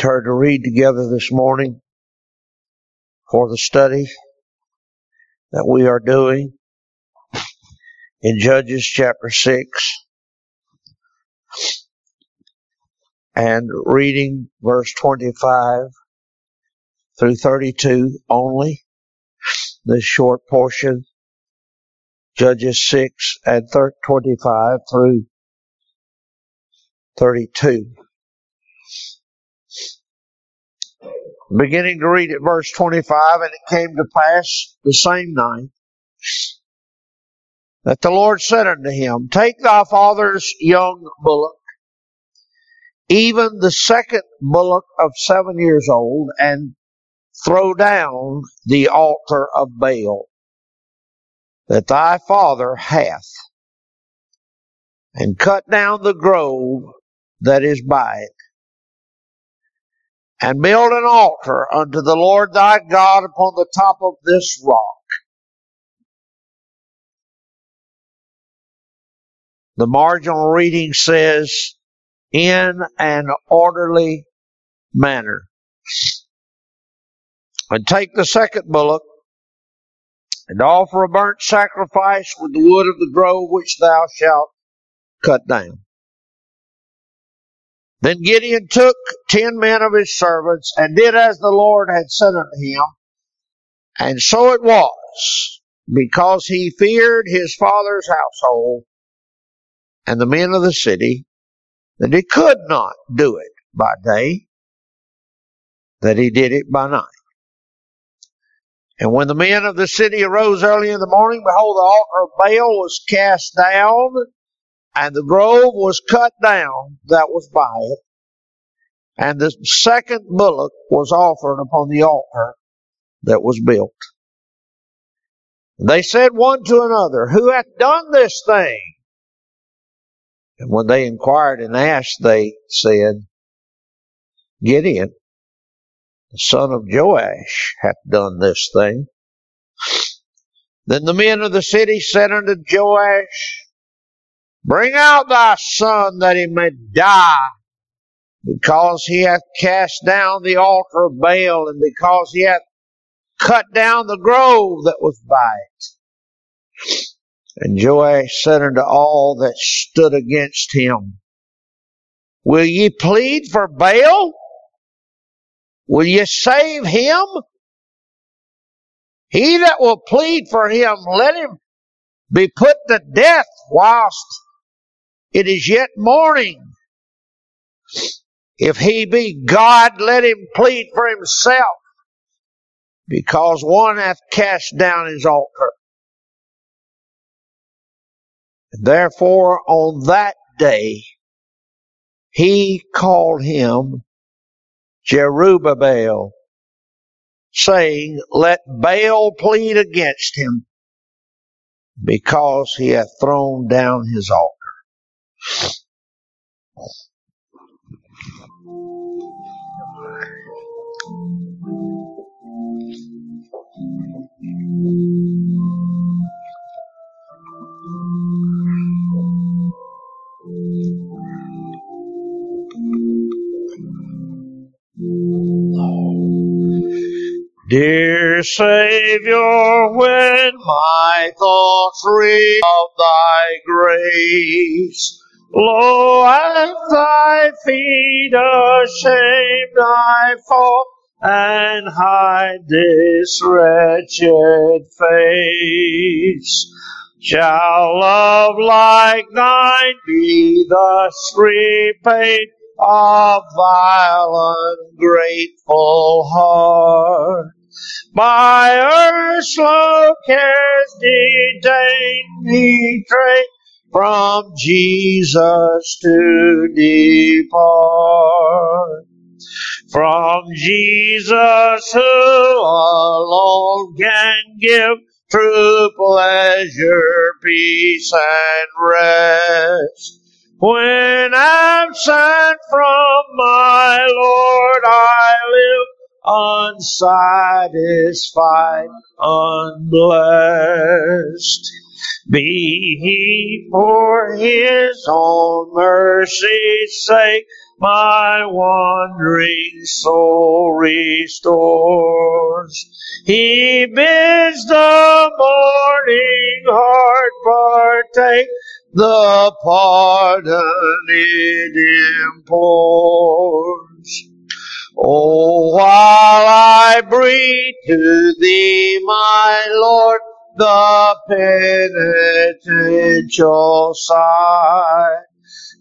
turn to read together this morning for the study that we are doing in Judges chapter 6 and reading verse 25 through 32 only. This short portion, Judges 6 and 25 through 32. Beginning to read at verse 25, and it came to pass the same night that the Lord said unto him, Take thy father's young bullock, even the second bullock of seven years old, and throw down the altar of Baal that thy father hath, and cut down the grove that is by it, and build an altar unto the Lord thy God upon the top of this rock. The marginal reading says, in an orderly manner. And take the second bullock and offer a burnt sacrifice with the wood of the grove which thou shalt cut down. Then Gideon took ten men of his servants and did as the Lord had said unto him. And so it was, because he feared his father's household and the men of the city, that he could not do it by day, that he did it by night. And when the men of the city arose early in the morning, behold, the altar of Baal was cast down, and the grove was cut down that was by it. And the second bullock was offered upon the altar that was built. They said one to another, Who hath done this thing? And when they inquired and asked, they said, Gideon, the son of Joash, hath done this thing. Then the men of the city said unto Joash, Bring out thy son that he may die, because he hath cast down the altar of Baal, and because he hath cut down the grove that was by it. And Joash said unto all that stood against him, Will ye plead for Baal? Will ye save him? He that will plead for him, let him be put to death whilst it is yet morning. If he be God, let him plead for himself, because one hath cast down his altar. Therefore, on that day, he called him Jerubbaal, saying, Let Baal plead against him, because he hath thrown down his altar. Dear Savior, when my thoughts read of thy grace, lo, at thy feet ashamed I fall and hide this wretched face. Shall love like thine be thus repaid of thy ungrateful heart? My earth's slow cares detain me, trade from Jesus to depart. From Jesus who alone can give true pleasure, peace, and rest. When absent from my Lord I live unsatisfied, unblessed. Be he for his own mercy's sake my wandering soul restores. He bids the morning heart partake the pardon it implores. Oh, while I breathe to thee, my Lord, the penitential sigh,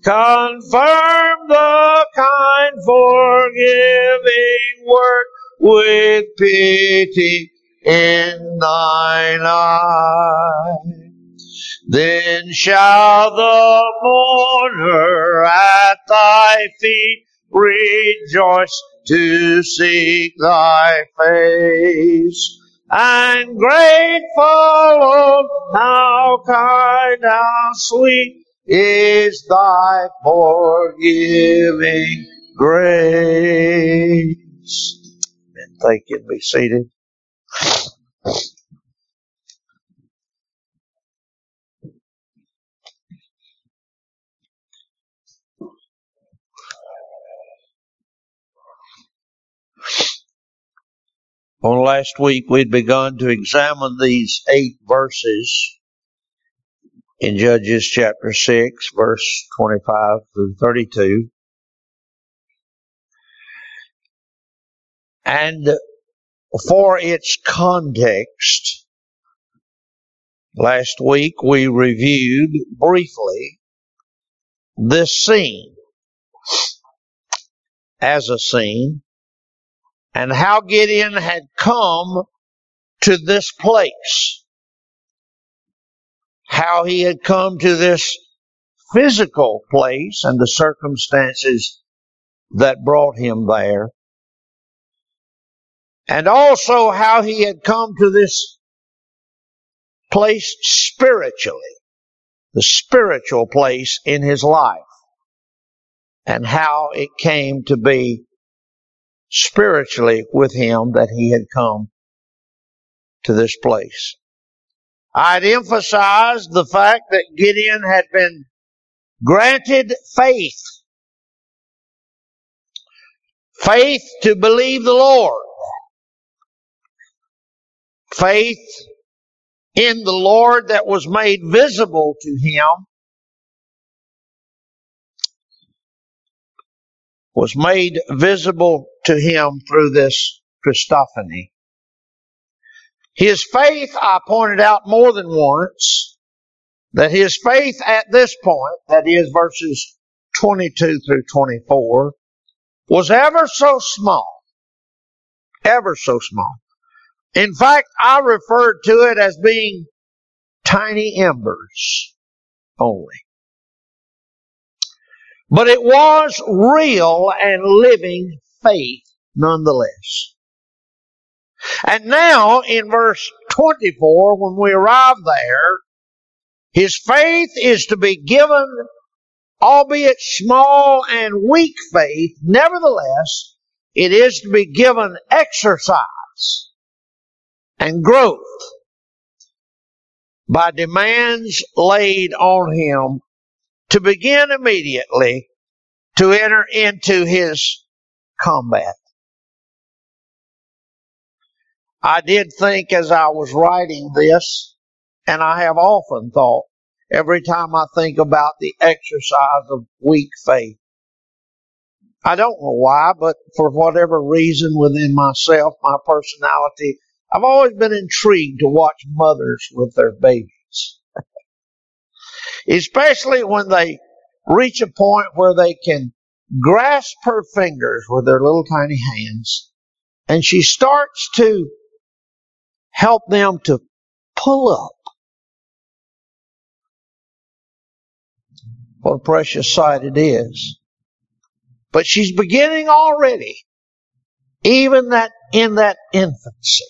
confirm the kind forgiving work with pity in thine eye. Then shall the mourner at thy feet rejoice to seek thy face. And grateful, oh, how kind, how sweet is thy forgiving grace. And thank you. Be seated. On last week, we'd begun to examine these eight verses in Judges chapter 6, verse 25 through 32. And for its context, last week we reviewed briefly this scene as a scene and how Gideon had come to this place. How he had come to this physical place and the circumstances that brought him there. And also how he had come to this place spiritually, the spiritual place in his life, and how it came to be spiritually with him that he had come to this place. I'd emphasized the fact that Gideon had been granted faith. Faith to believe the Lord. Faith in the Lord that was made visible to him was made visible to him through this Christophany. His faith, I pointed out more than once, that his faith at this point, that is verses 22 through 24, was ever so small. Ever so small. In fact, I referred to it as being tiny embers only. But it was real and living faith nonetheless. And now in verse 24, when we arrive there, his faith is to be given, albeit small and weak faith, nevertheless, it is to be given exercise and growth by demands laid on him to begin immediately to enter into his combat. I did think as I was writing this, and I have often thought every time I think about the exercise of weak faith. I don't know why, but for whatever reason within myself, my personality, I've always been intrigued to watch mothers with their babies. Especially when they reach a point where they can grasp her fingers with their little tiny hands, and she starts to help them to pull up. What a precious sight it is. But she's beginning already, even that in that infancy,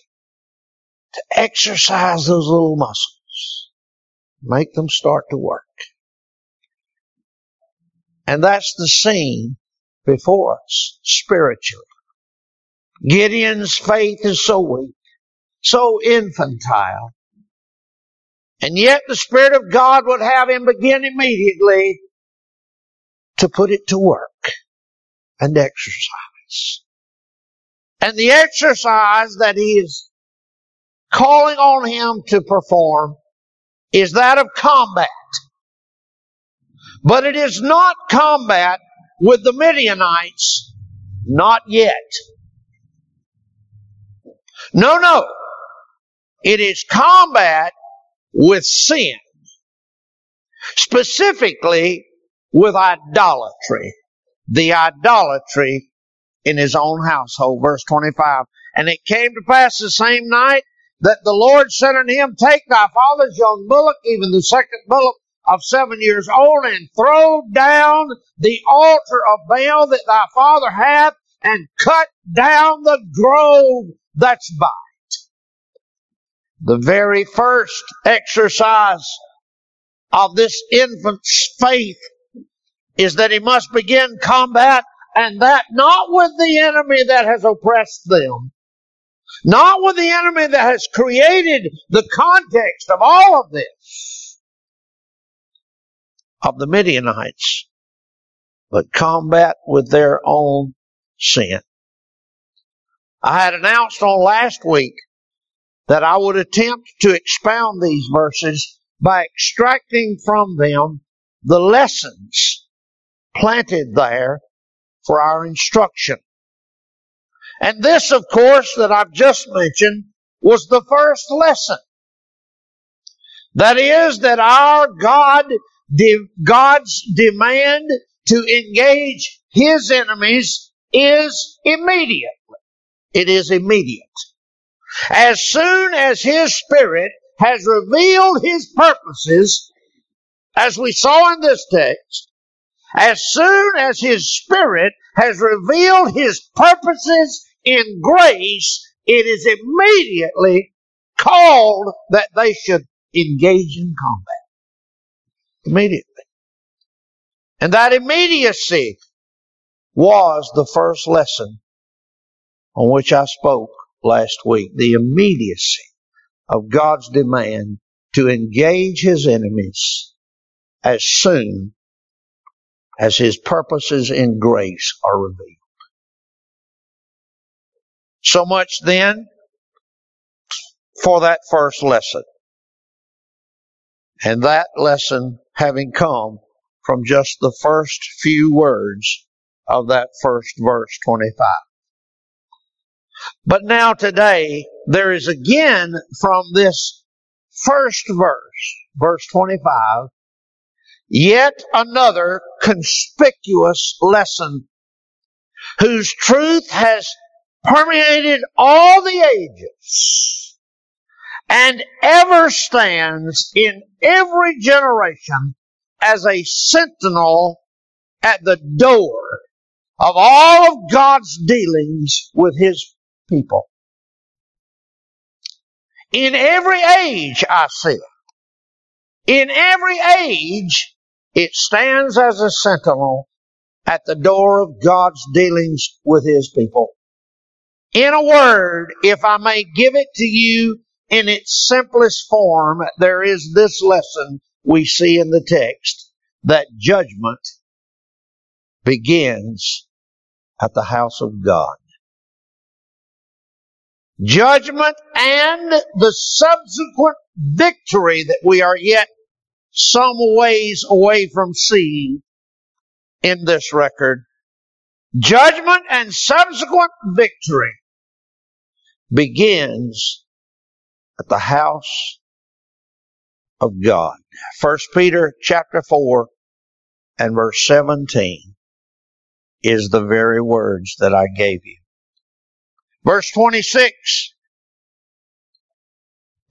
to exercise those little muscles, make them start to work. And that's the scene before us spiritually. Gideon's faith is so weak, so infantile. And yet the Spirit of God would have him begin immediately to put it to work and exercise. And the exercise that he is calling on him to perform is that of combat. But it is not combat with the Midianites, not yet. No, no. It is combat with sin. Specifically with idolatry. The idolatry in his own household. Verse 25. And it came to pass the same night that the Lord said unto him, Take thy father's young bullock, even the second bullock of seven years old, and throw down the altar of Baal that thy father hath, and cut down the grove that's by it. The very first exercise of this infant's faith is that he must begin combat, and that not with the enemy that has oppressed them, not with the enemy that has created the context of all of this, of the Midianites, but combat with their own sin. I had announced on last week that I would attempt to expound these verses by extracting from them the lessons planted there for our instruction. And this, of course, that I've just mentioned was the first lesson. That is that our God, God's demand to engage His enemies is immediate. It is immediate. As soon as His Spirit has revealed His purposes, as we saw in this text, as soon as His Spirit has revealed His purposes in grace, it is immediately called that they should engage in combat. Immediately. And that immediacy was the first lesson on which I spoke last week. The immediacy of God's demand to engage his enemies as soon as his purposes in grace are revealed. So much then for that first lesson. And that lesson having come from just the first few words of that first verse 25. But now today, there is again from this first verse, verse 25, yet another conspicuous lesson whose truth has permeated all the ages and ever stands in every generation as a sentinel at the door of all of God's dealings with His people. In every age, I see it. In every age, it stands as a sentinel at the door of God's dealings with His people. In a word, if I may give it to you in its simplest form, there is this lesson we see in the text that judgment begins at the house of God. Judgment and the subsequent victory that we are yet some ways away from seeing in this record. Judgment and subsequent victory begins at the house of God. First Peter chapter 4 and verse 17 is the very words that I gave you. Verse 26.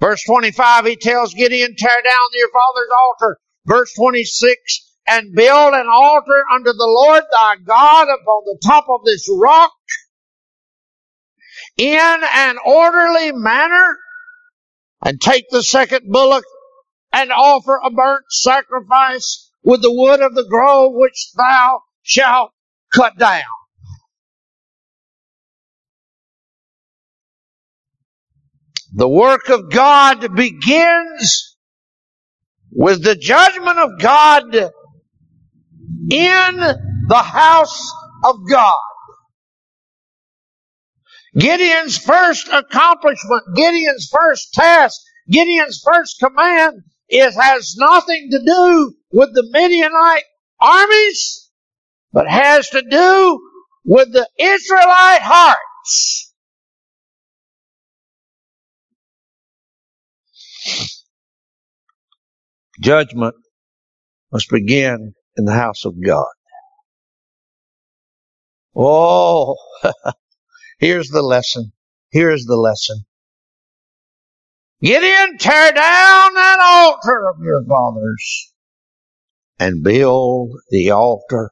Verse 25, he tells Gideon, tear down your father's altar. Verse 26, and build an altar unto the Lord thy God upon the top of this rock in an orderly manner and take the second bullock and offer a burnt sacrifice with the wood of the grove which thou shalt cut down. The work of God begins with the judgment of God in the house of God. Gideon's first accomplishment, Gideon's first task, Gideon's first command is has nothing to do with the Midianite armies, but has to do with the Israelite hearts. Judgment must begin in the house of God. Oh, here's the lesson. Here's the lesson. Get in, tear down that altar of your fathers and build the altar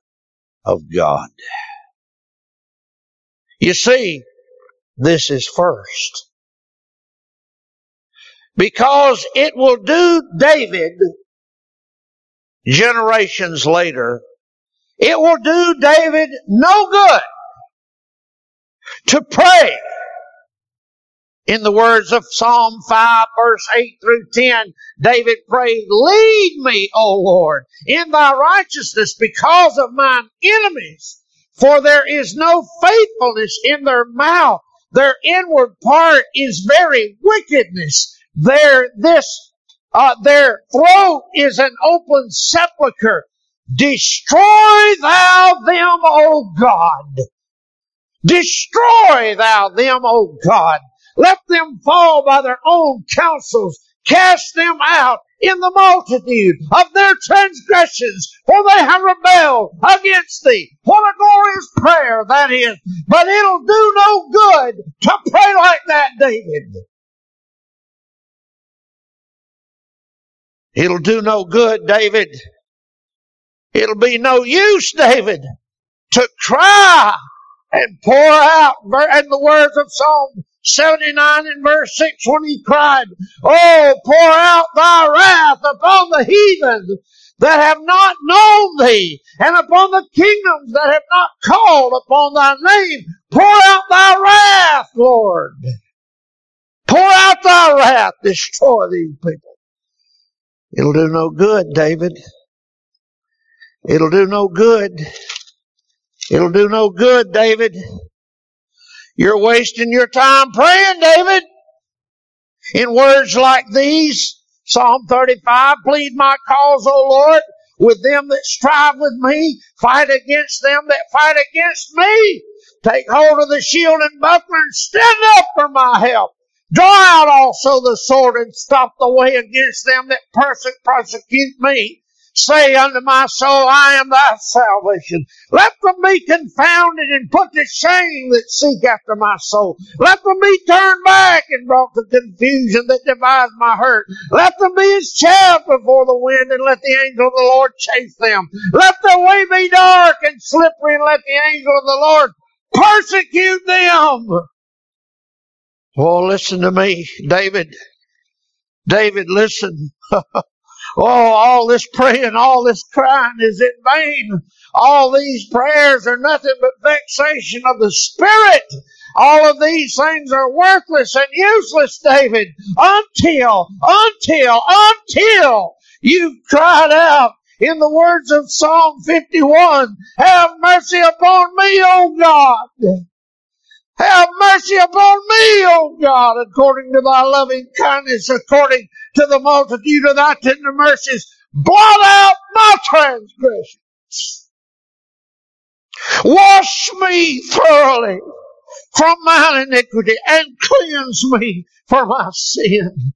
of God. You see, this is first. Because it will do David generations later, it will do David no good to pray in the words of Psalm 5 verse 8 through 10, David prayed, Lead me, O Lord, in thy righteousness because of mine enemies. For there is no faithfulness in their mouth. Their inward part is very wickedness. Their, this, uh, their throat is an open sepulchre. Destroy thou them, O God. Destroy thou them, O God. Let them fall by their own counsels. Cast them out in the multitude of their transgressions, for they have rebelled against thee. What a glorious prayer that is. But it'll do no good to pray like that, David. It'll do no good, David. It'll be no use, David, to cry and pour out, in the words of Psalm 79 and verse 6 when he cried, Oh, pour out thy wrath upon the heathen that have not known thee and upon the kingdoms that have not called upon thy name. Pour out thy wrath, Lord. Pour out thy wrath. Destroy these people. It'll do no good, David. It'll do no good. It'll do no good, David. You're wasting your time praying, David. In words like these, Psalm 35, plead my cause, O Lord, with them that strive with me, fight against them that fight against me. Take hold of the shield and buckler and stand up for my help. Draw out also the sword and stop the way against them that persecute me. Say unto my soul, I am thy salvation. Let them be confounded and put to shame that seek after my soul. Let them be turned back and brought to confusion that devise my hurt. Let them be as chaff before the wind and let the angel of the Lord chase them. Let their way be dark and slippery and let the angel of the Lord persecute them. Oh, listen to me, David. David, listen. Oh, all this praying, all this crying is in vain. All these prayers are nothing but vexation of the spirit. All of these things are worthless and useless, David, until, until, until you've cried out in the words of Psalm 51, have mercy upon me, O God. Have mercy upon me, O God, according to thy loving kindness, according to the multitude of thy tender mercies. Blot out my transgressions. Wash me thoroughly from mine iniquity and cleanse me for my sin.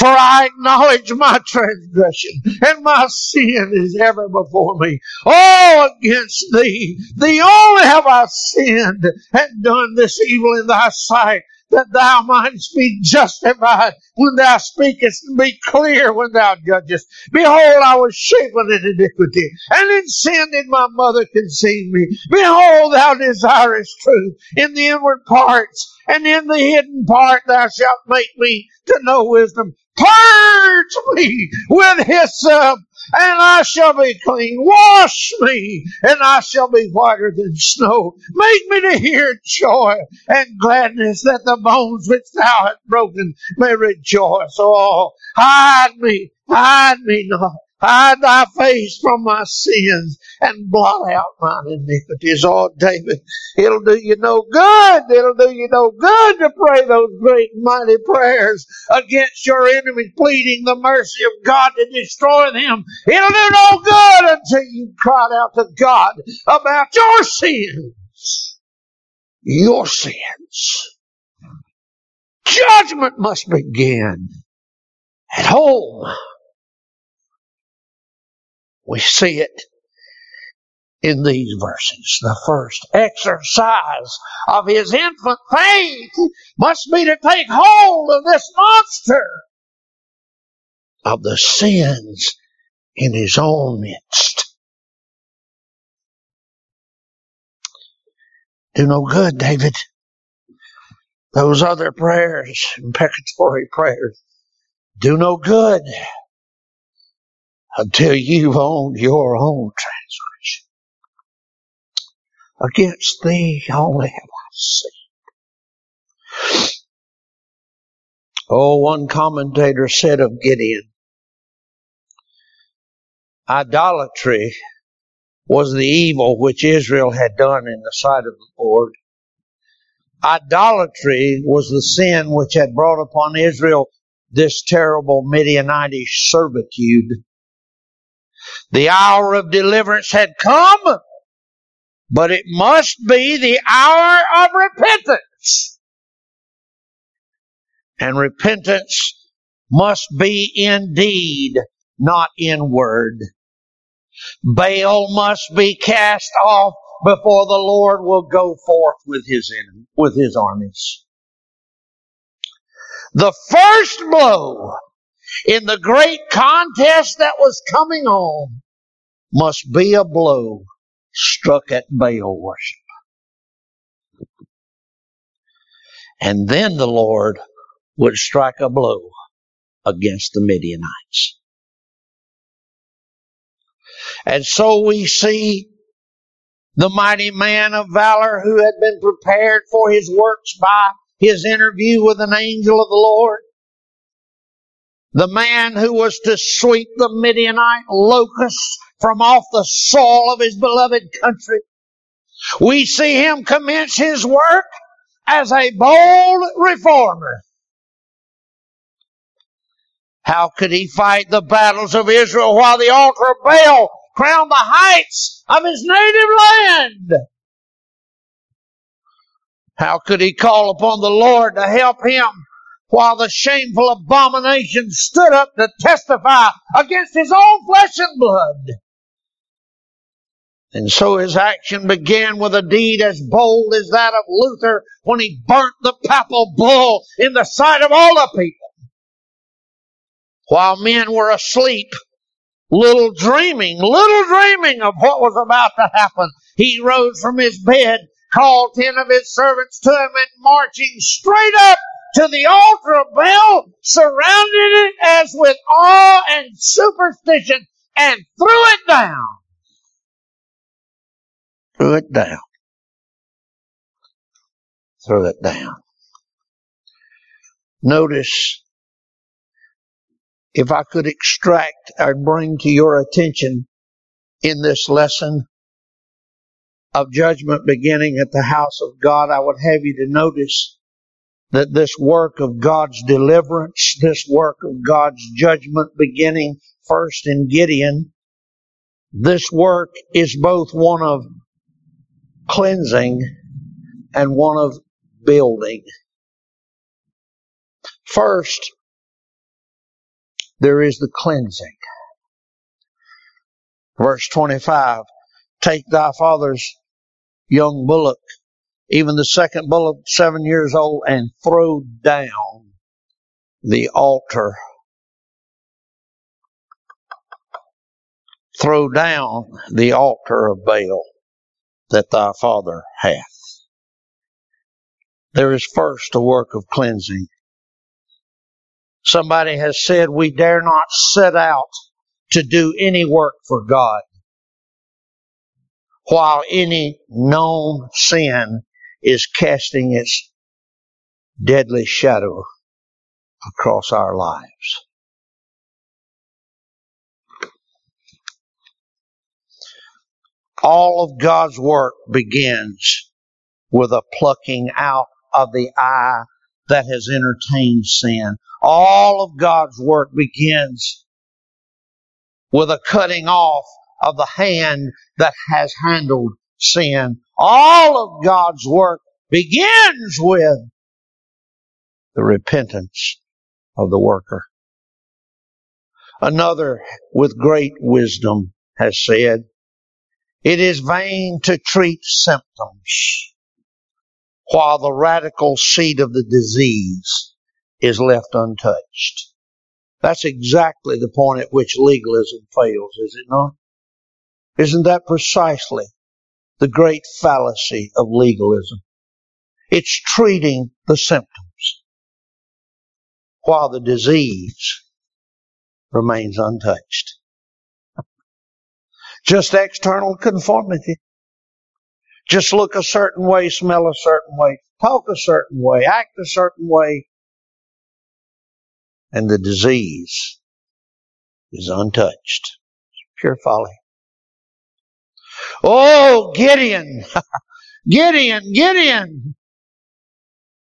For I acknowledge my transgression, and my sin is ever before me. Oh, against thee, thee only have I sinned and done this evil in thy sight, that thou mightest be justified when thou speakest and be clear when thou judgest. Behold, I was shapen in iniquity, and in sin did my mother conceive me. Behold, thou desirest truth in the inward parts, and in the hidden part thou shalt make me to know wisdom. Purge me with hyssop, and I shall be clean. Wash me, and I shall be whiter than snow. Make me to hear joy and gladness, that the bones which thou hast broken may rejoice. Oh, hide me, hide me not Hide thy face from my sins and blot out mine iniquities. Oh, David, it'll do you no good. It'll do you no good to pray those great mighty prayers against your enemies, pleading the mercy of God to destroy them. It'll do no good until you cried out to God about your sins. Your sins. Judgment must begin at home. We see it in these verses. The first exercise of his infant faith must be to take hold of this monster of the sins in his own midst. Do no good, David. Those other prayers, imprecatory prayers, do no good until you've owned your own transgression. Against thee only have I sinned. Oh, one commentator said of Gideon, idolatry was the evil which Israel had done in the sight of the Lord. Idolatry was the sin which had brought upon Israel this terrible Midianitish servitude. The hour of deliverance had come, but it must be the hour of repentance. And repentance must be in deed, not in word. Baal must be cast off before the Lord will go forth with his enemy, with his armies. The first blow in the great contest that was coming on must be a blow struck at Baal worship. And then the Lord would strike a blow against the Midianites. And so we see the mighty man of valor who had been prepared for his works by his interview with an angel of the Lord the man who was to sweep the Midianite locusts from off the soil of his beloved country. We see him commence his work as a bold reformer. How could he fight the battles of Israel while the altar of Baal crowned the heights of his native land? How could he call upon the Lord to help him while the shameful abomination stood up to testify against his own flesh and blood. And so his action began with a deed as bold as that of Luther when he burnt the papal bull in the sight of all the people. While men were asleep, little dreaming, little dreaming of what was about to happen, he rose from his bed, called ten of his servants to him, and marching straight up to the altar of Baal, surrounded it as with awe and superstition, and threw it down. Threw it down. Threw it down. Notice, if I could extract and bring to your attention in this lesson of judgment beginning at the house of God, I would have you to notice that this work of God's deliverance, this work of God's judgment beginning first in Gideon, this work is both one of cleansing and one of building. First, there is the cleansing. Verse 25, take thy father's young bullock even the second bullock, seven years old, and throw down the altar. Throw down the altar of Baal that thy father hath. there is first a work of cleansing. Somebody has said we dare not set out to do any work for God while any known sin is casting its deadly shadow across our lives. All of God's work begins with a plucking out of the eye that has entertained sin. All of God's work begins with a cutting off of the hand that has handled sin. All of God's work begins with the repentance of the worker. Another with great wisdom has said, it is vain to treat symptoms while the radical seed of the disease is left untouched. That's exactly the point at which legalism fails, is it not? Isn't that precisely the great fallacy of legalism? It's treating the symptoms while the disease remains untouched. Just external conformity. Just look a certain way, smell a certain way, talk a certain way, act a certain way, and the disease is untouched. It's Pure folly. Oh, Gideon, Gideon, Gideon.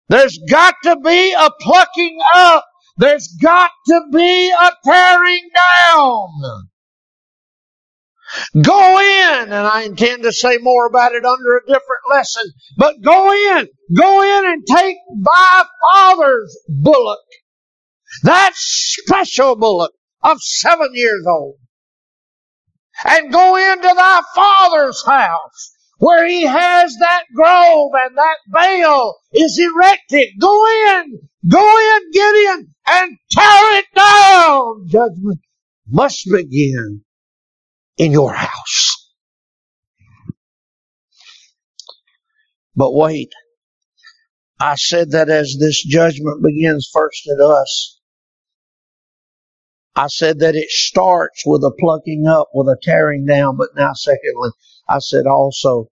There's got to be a plucking up. There's got to be a tearing down. Go in, and I intend to say more about it under a different lesson, but go in, go in and take thy father's bullock, that special bullock of seven years old, and go into thy father's house where he has that grove and that Baal is erected. Go in, go in, Gideon, and tear it down. Judgment must begin in your house. But wait, I said that as this judgment begins first at us, I said that it starts with a plucking up, with a tearing down, but now secondly, I said also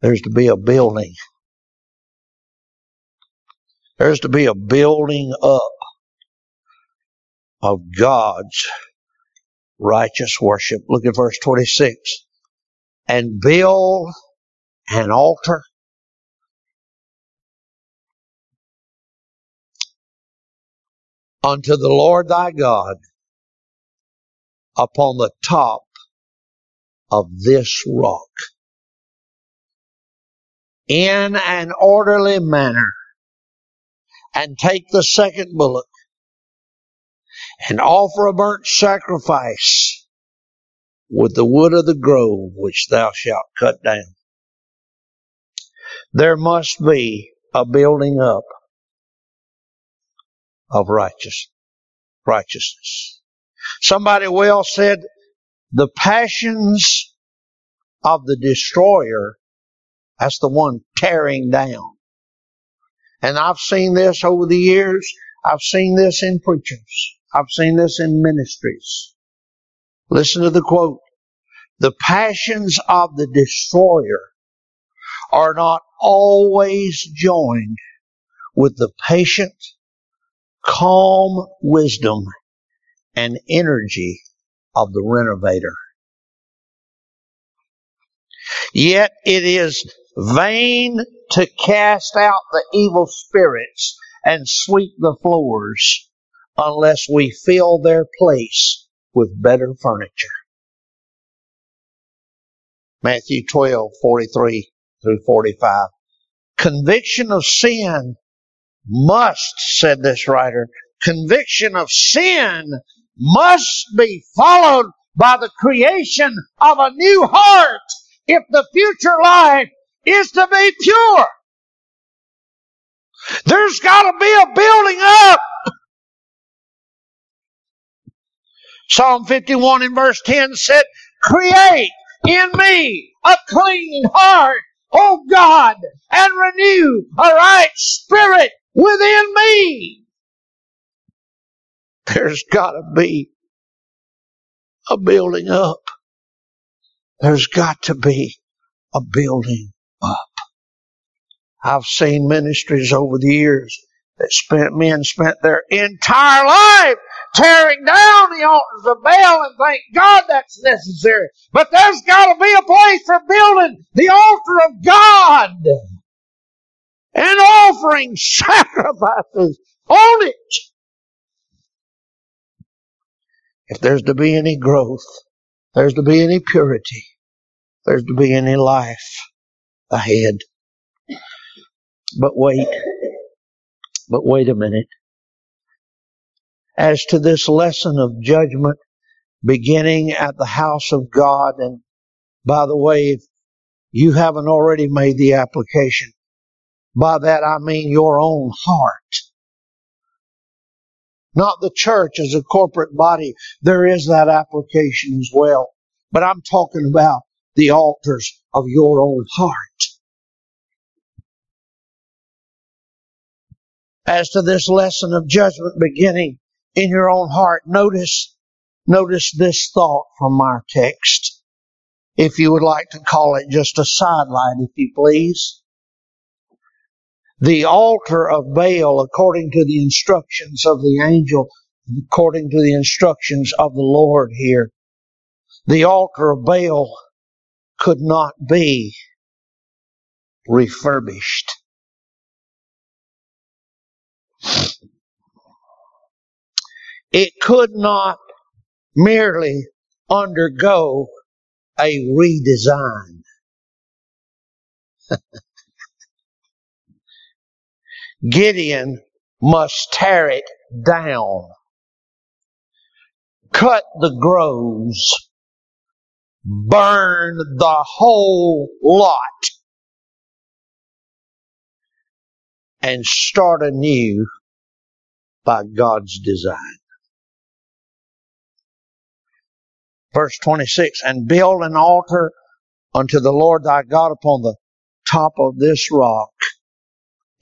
there's to be a building. There's to be a building up of God's righteous worship. Look at verse 26. And build an altar unto the Lord thy God upon the top of this rock. In an orderly manner. And take the second bullock and offer a burnt sacrifice with the wood of the grove which thou shalt cut down. There must be a building up of righteous, righteousness. Somebody well said, the passions of the destroyer, that's the one tearing down. And I've seen this over the years. I've seen this in preachers. I've seen this in ministries. Listen to the quote. The passions of the destroyer are not always joined with the patient, calm wisdom and energy of the renovator. Yet it is vain to cast out the evil spirits and sweep the floors unless we fill their place with better furniture. Matthew 12, 43 through 45. Conviction of sin must, said this writer, conviction of sin must be followed by the creation of a new heart if the future life is to be pure. There's got to be a building up Psalm 51 in verse 10 said, create in me a clean heart, O God, and renew a right spirit within me. There's gotta be a building up. There's got to be a building up. I've seen ministries over the years that spent men spent their entire life tearing down the altars of Baal and thank God that's necessary. But there's got to be a place for building the altar of God and offering sacrifices on it. If there's to be any growth, there's to be any purity, there's to be any life ahead. But wait, but wait a minute. As to this lesson of judgment beginning at the house of God, and by the way, if you haven't already made the application, by that I mean your own heart. Not the church as a corporate body. There is that application as well. But I'm talking about the altars of your own heart. As to this lesson of judgment beginning in your own heart, notice, notice this thought from our text. If you would like to call it just a sidelight, if you please. The altar of Baal, according to the instructions of the angel, according to the instructions of the Lord here, the altar of Baal could not be refurbished. It could not merely undergo a redesign. Gideon must tear it down, cut the groves, burn the whole lot, and start anew by God's design. Verse 26, and build an altar unto the Lord thy God upon the top of this rock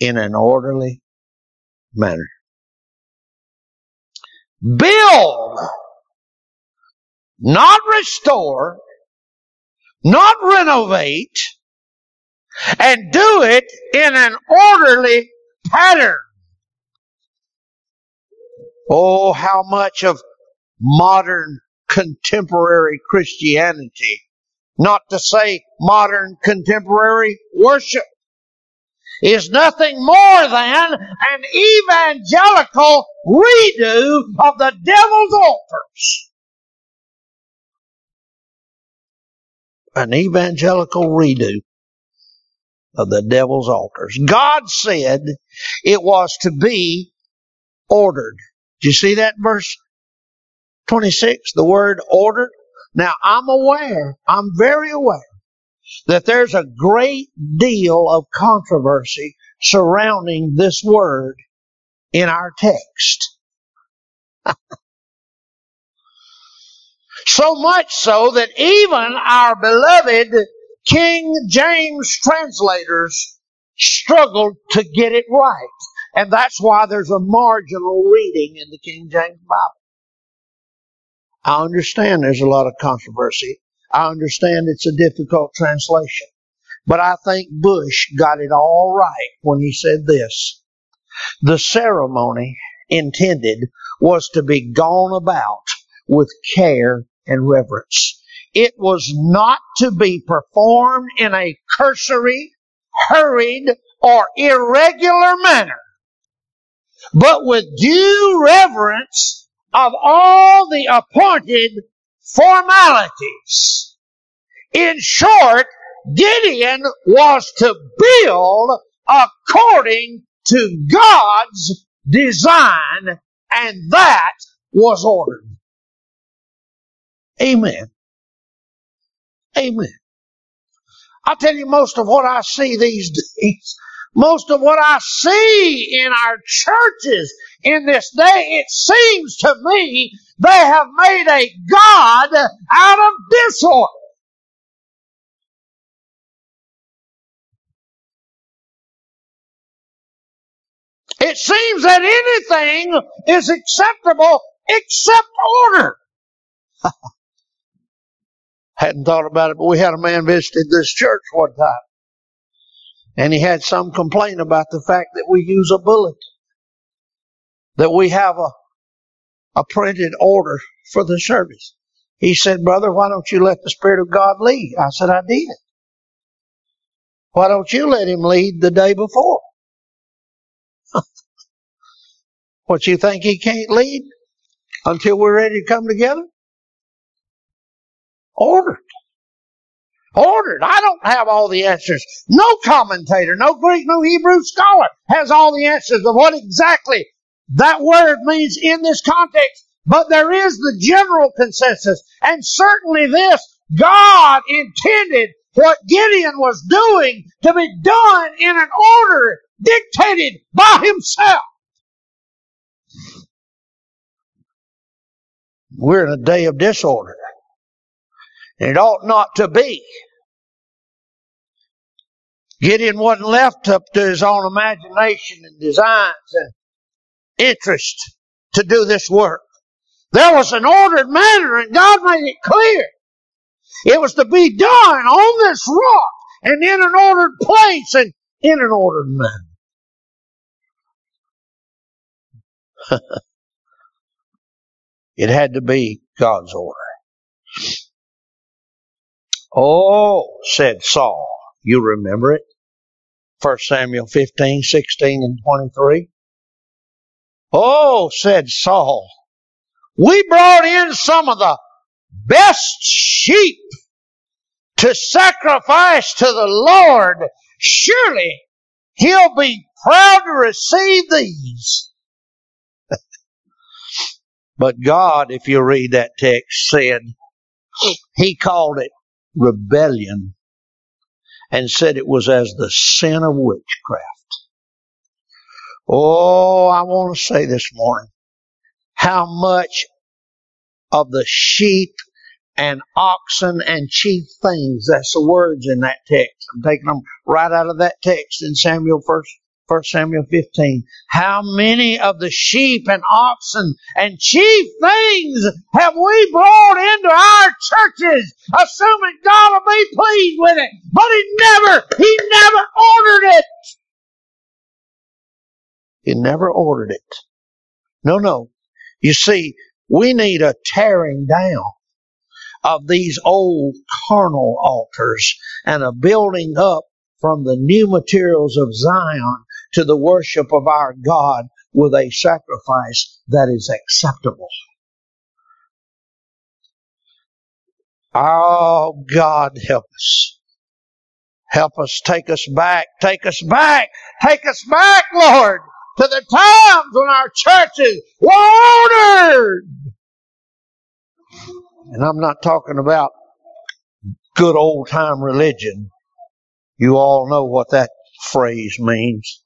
in an orderly manner. Build, not restore, not renovate, and do it in an orderly pattern. Oh, how much of modern contemporary Christianity, not to say modern contemporary worship, is nothing more than an evangelical redo of the devil's altars. An evangelical redo of the devil's altars. God said it was to be ordered. Do you see that verse 26? The word ordered. Now I'm aware, I'm very aware that there's a great deal of controversy surrounding this word in our text. so much so that even our beloved King James translators struggled to get it right. And that's why there's a marginal reading in the King James Bible. I understand there's a lot of controversy I understand it's a difficult translation. But I think Bush got it all right when he said this. The ceremony intended was to be gone about with care and reverence. It was not to be performed in a cursory, hurried, or irregular manner, but with due reverence of all the appointed formalities. In short, Gideon was to build according to God's design, and that was ordered. Amen. Amen. I tell you, most of what I see these days, most of what I see in our churches in this day, it seems to me they have made a God out of disorder. It seems that anything is acceptable except order. Hadn't thought about it, but we had a man visiting this church one time. And he had some complaint about the fact that we use a bullet, that we have a, a printed order for the service. He said, Brother, why don't you let the Spirit of God lead? I said, I did. Why don't you let him lead the day before? what you think he can't lead until we're ready to come together? Ordered. Ordered. I don't have all the answers. No commentator, no Greek, no Hebrew scholar has all the answers of what exactly that word means in this context. But there is the general consensus. And certainly this, God intended what Gideon was doing to be done in an order dictated by himself. We're in a day of disorder. And it ought not to be. Gideon wasn't left up to his own imagination and designs and interest to do this work. There was an ordered manner and God made it clear. It was to be done on this rock and in an ordered place and in an ordered manner. it had to be God's order. Oh, said Saul. You remember it? 1 Samuel 15, 16, and 23. Oh, said Saul. We brought in some of the best sheep to sacrifice to the Lord. Surely he'll be proud to receive these. but God, if you read that text, said, He called it rebellion and said it was as the sin of witchcraft. Oh, I want to say this morning how much of the sheep and oxen and chief things. That's the words in that text. I'm taking them right out of that text in Samuel first. 1 Samuel 15. How many of the sheep and oxen and chief things have we brought into our churches, assuming God will be pleased with it? But He never, He never ordered it. He never ordered it. No, no. You see, we need a tearing down of these old carnal altars and a building up from the new materials of Zion to the worship of our God with a sacrifice that is acceptable. Oh, God, help us. Help us, take us back, take us back, take us back, Lord, to the times when our churches were ordered. And I'm not talking about good old time religion. You all know what that phrase means.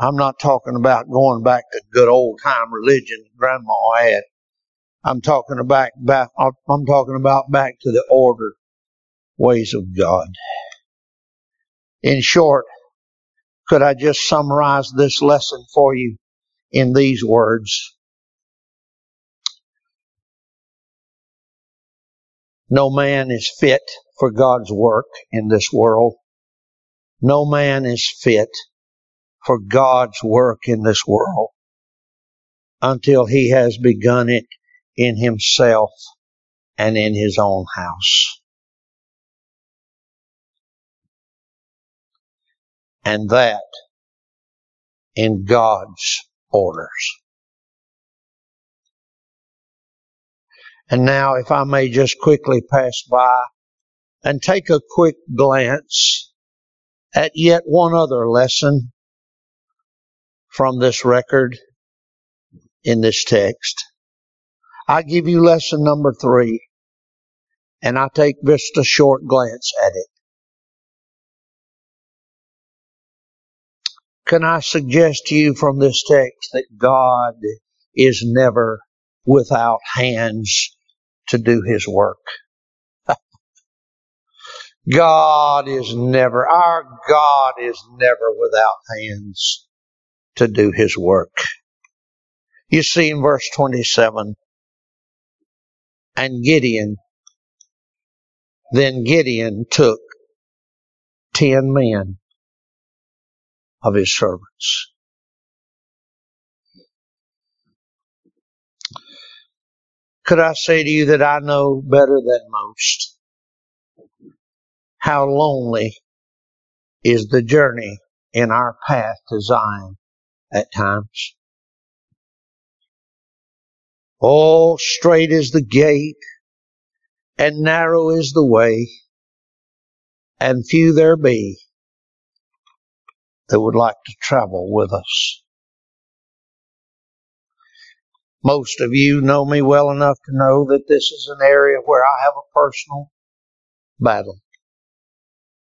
I'm not talking about going back to good old time religion grandma had. I'm talking about back, I'm talking about back to the ordered ways of God. In short, could I just summarize this lesson for you in these words? No man is fit for God's work in this world. No man is fit for God's work in this world until he has begun it in himself and in his own house. And that in God's orders. And now, if I may just quickly pass by and take a quick glance at yet one other lesson from this record in this text. I give you lesson number three, and I take just a short glance at it. Can I suggest to you from this text that God is never without hands to do His work? God is never, our God is never without hands to do his work. You see in verse 27, and Gideon, then Gideon took ten men of his servants. Could I say to you that I know better than most how lonely is the journey in our path to Zion at times? Oh, straight is the gate and narrow is the way and few there be that would like to travel with us. Most of you know me well enough to know that this is an area where I have a personal battle.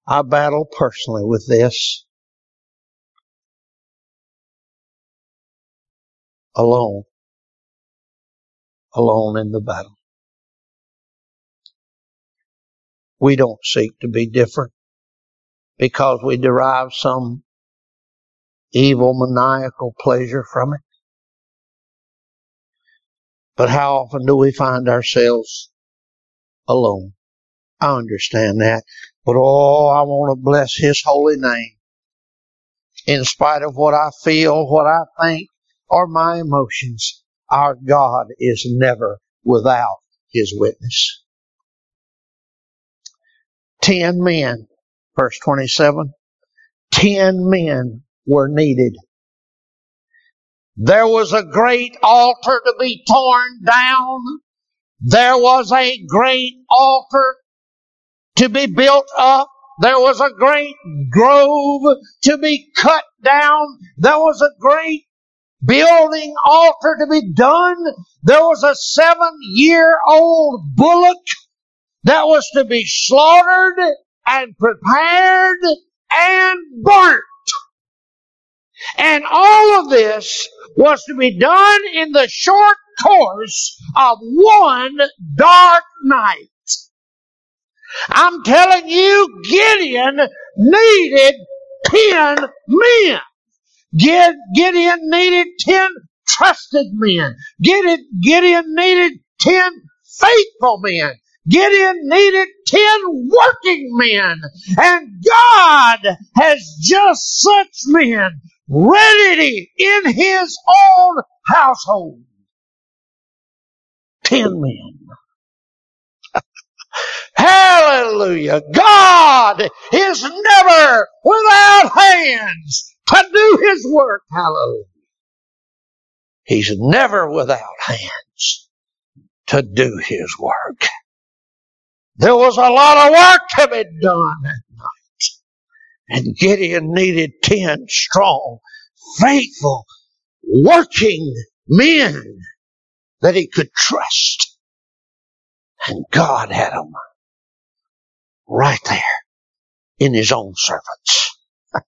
I battle personally with this alone, alone in the battle. We don't seek to be different because we derive some evil maniacal pleasure from it. But how often do we find ourselves alone? I understand that. But oh, I want to bless His holy name. In spite of what I feel, what I think, or my emotions, our God is never without His witness. Ten men, verse 27, ten men were needed. There was a great altar to be torn down. There was a great altar to be built up. There was a great grove to be cut down. There was a great building altar to be done. There was a seven year old bullock that was to be slaughtered and prepared and burnt. And all of this was to be done in the short course of one dark night. I'm telling you, Gideon needed ten men. Gideon needed ten trusted men. Gideon needed ten faithful men. Gideon needed ten working men. And God has just such men ready in his own household. Ten men. Hallelujah. God is never without hands to do his work. Hallelujah. He's never without hands to do his work. There was a lot of work to be done that night. And Gideon needed ten strong, faithful, working men that he could trust. And God had them right there in his own servants.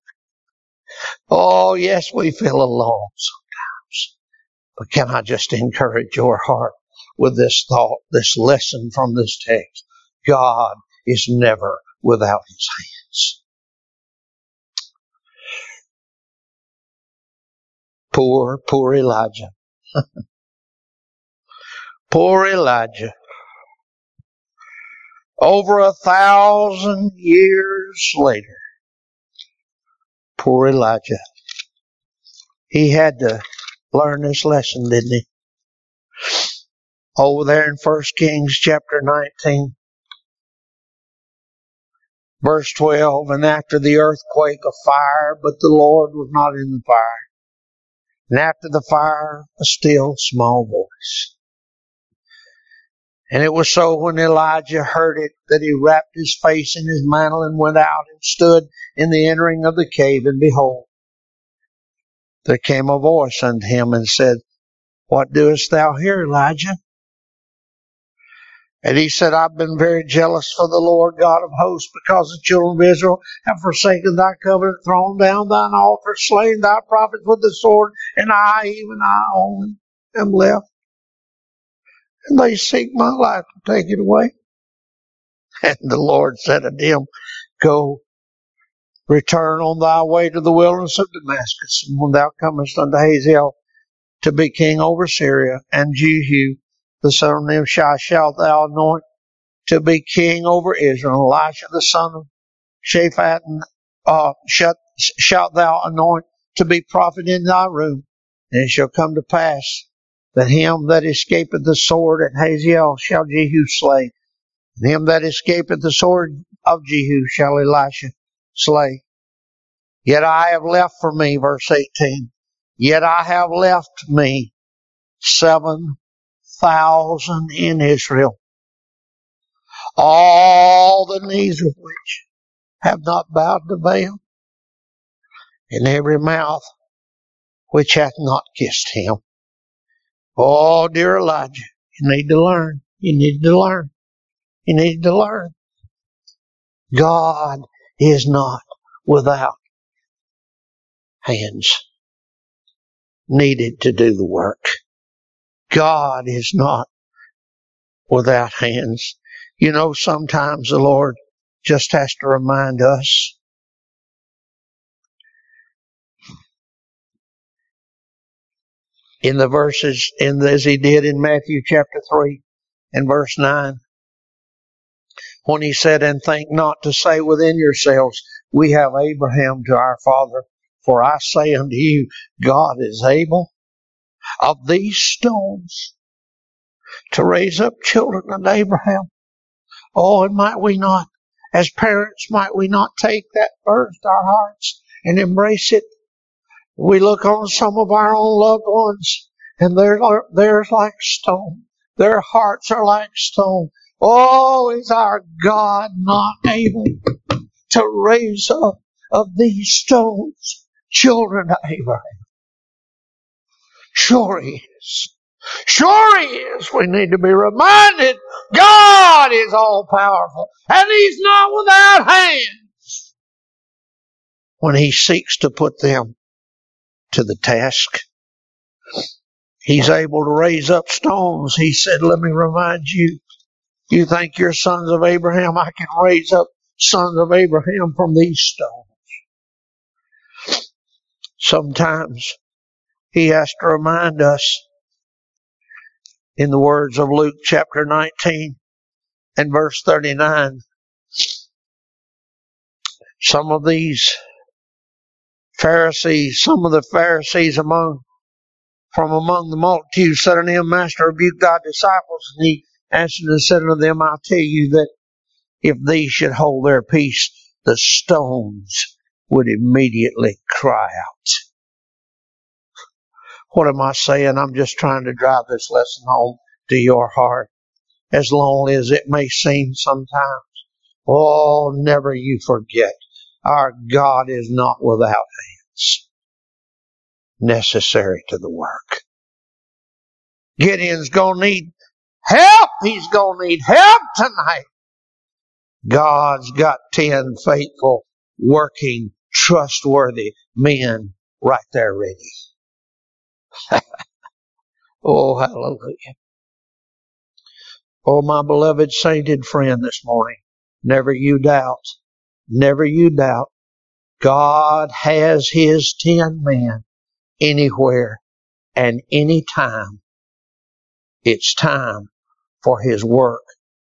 oh, yes, we feel alone sometimes. But can I just encourage your heart with this thought, this lesson from this text? God is never without his hands. Poor, poor Elijah. poor Elijah. Over a thousand years later, poor Elijah. He had to learn this lesson, didn't he? Over there in 1 Kings chapter 19, verse 12, and after the earthquake a fire, but the Lord was not in the fire. And after the fire, a still small voice. And it was so when Elijah heard it that he wrapped his face in his mantle and went out and stood in the entering of the cave. And behold, there came a voice unto him and said, What doest thou here, Elijah? And he said, I've been very jealous for the Lord God of hosts because the children of Israel have forsaken thy covenant, thrown down thine altar, slain thy prophets with the sword, and I, even I only, am left and they seek my life to take it away. And the Lord said unto him, Go, Return on thy way to the wilderness of Damascus, and when thou comest unto Hazael to be king over Syria, and Jehu, the son of Nimshi, shalt thou anoint to be king over Israel. Elisha, the son of Shaphat, uh, shalt, shalt thou anoint to be prophet in thy room. And it shall come to pass that him that escapeth the sword at Hazael shall Jehu slay, and him that escapeth the sword of Jehu shall Elisha slay. Yet I have left for me, verse 18, yet I have left me seven thousand in Israel, all the knees of which have not bowed to Baal, and every mouth which hath not kissed him. Oh, dear Elijah, you need to learn. You need to learn. You need to learn. God is not without hands needed to do the work. God is not without hands. You know, sometimes the Lord just has to remind us in the verses, in as he did in Matthew chapter 3 and verse 9, when he said, And think not to say within yourselves, We have Abraham to our father. For I say unto you, God is able of these stones to raise up children unto Abraham. Oh, and might we not, as parents, might we not take that burden to our hearts and embrace it? We look on some of our own loved ones and they're, they're like stone. Their hearts are like stone. Oh, is our God not able to raise up of these stones children of Abraham? Sure he is. Sure he is. We need to be reminded God is all powerful and he's not without hands when he seeks to put them to the task. He's able to raise up stones. He said, let me remind you, you think you're sons of Abraham? I can raise up sons of Abraham from these stones. Sometimes he has to remind us in the words of Luke chapter 19 and verse 39. Some of these Pharisees, some of the Pharisees among from among the multitude said unto him, Master, rebuke thy disciples. And he answered and said unto them, I tell you that if these should hold their peace, the stones would immediately cry out. What am I saying? I'm just trying to drive this lesson home to your heart. As lonely as it may seem sometimes. Oh, never you forget. Our God is not without necessary to the work. Gideon's gonna need help. He's gonna need help tonight. God's got ten faithful, working, trustworthy men right there ready. oh, hallelujah. Oh, my beloved sainted friend this morning, never you doubt, never you doubt, God has his ten men anywhere and any time. It's time for his work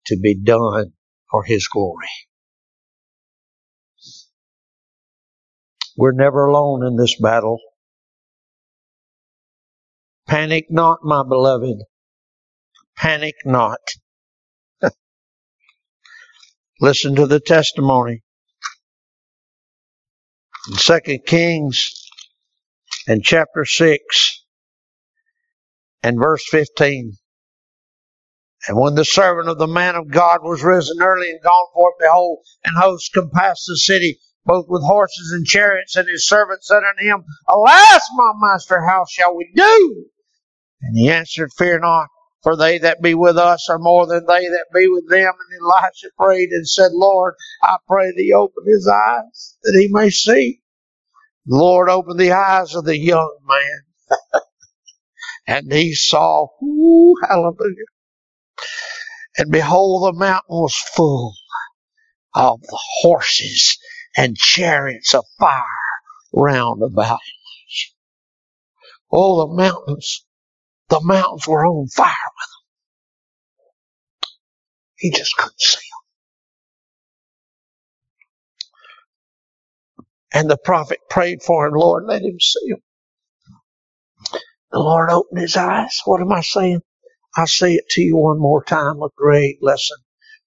to be done for his glory. We're never alone in this battle. Panic not, my beloved. Panic not. Listen to the testimony. In 2 Kings and chapter 6 and verse 15. And when the servant of the man of God was risen early and gone forth, behold, an host compassed the city, both with horses and chariots, and his servant said unto him, Alas, my master, how shall we do? And he answered, Fear not, for they that be with us are more than they that be with them. And Elisha prayed and said, Lord, I pray thee open his eyes that he may see. Lord opened the eyes of the young man. and he saw, hallelujah. And behold, the mountain was full of the horses and chariots of fire round about him. Oh, the mountains, the mountains were on fire with them. He just couldn't see them. And the prophet prayed for him, Lord, let him see them. The Lord opened his eyes. What am I saying? I say it to you one more time, a great lesson.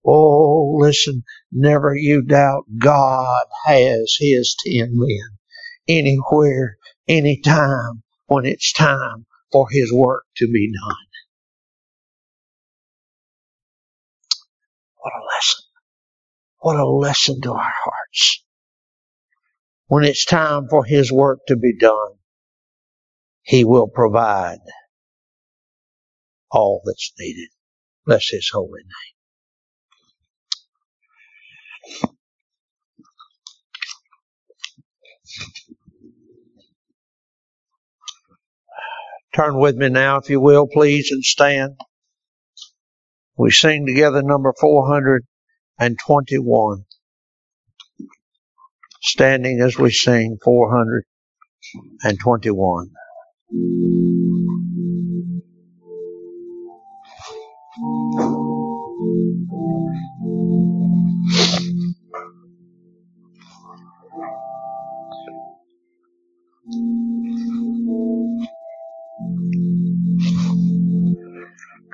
Oh, listen, never you doubt God has his ten men anywhere, anytime when it's time for his work to be done. What a lesson. What a lesson to our hearts. When it's time for his work to be done, he will provide all that's needed. Bless his holy name. Turn with me now, if you will, please, and stand. We sing together number 421. Standing as we sing 421.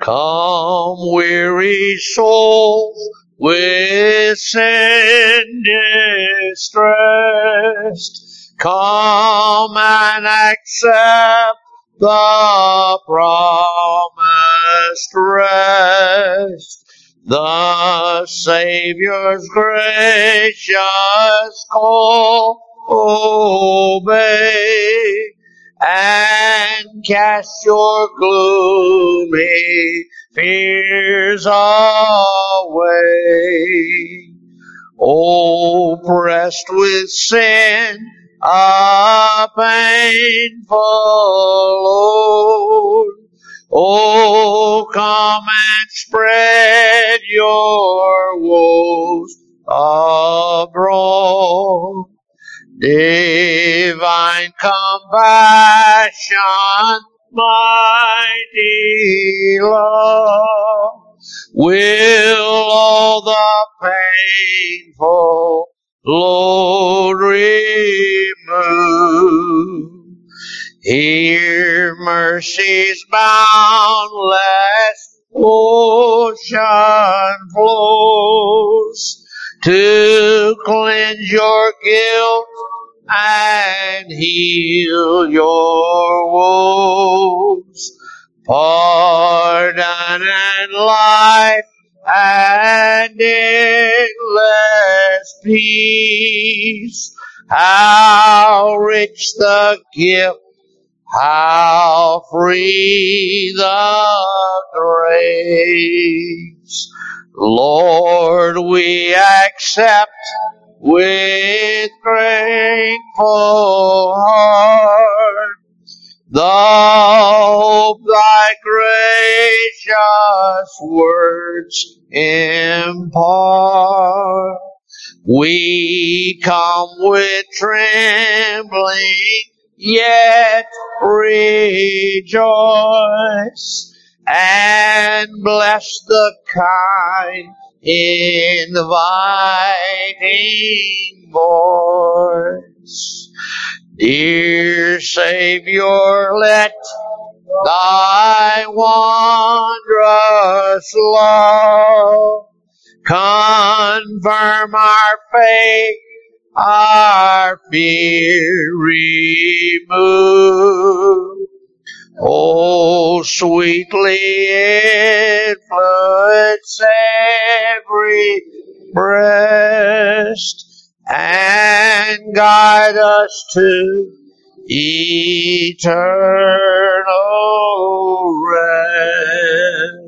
Come, weary souls, with sin distressed, come and accept the promised rest. The Savior's gracious call obey and cast your gloomy fears away. Oppressed with sin, a painful load. Oh, come and spread your woes abroad. Divine compassion, mighty love, will all the painful load remove. Here mercy's boundless ocean flows to cleanse your guilt and heal your woes. Pardon and life and endless peace. How rich the gift, how free the grace. Lord, we accept with grateful heart the hope thy gracious words impart. We come with trembling, yet rejoice and bless the kind inviting voice. Dear Savior, let thy wondrous love confirm our faith, our fear remove Oh, sweetly influence every breast and guide us to eternal rest.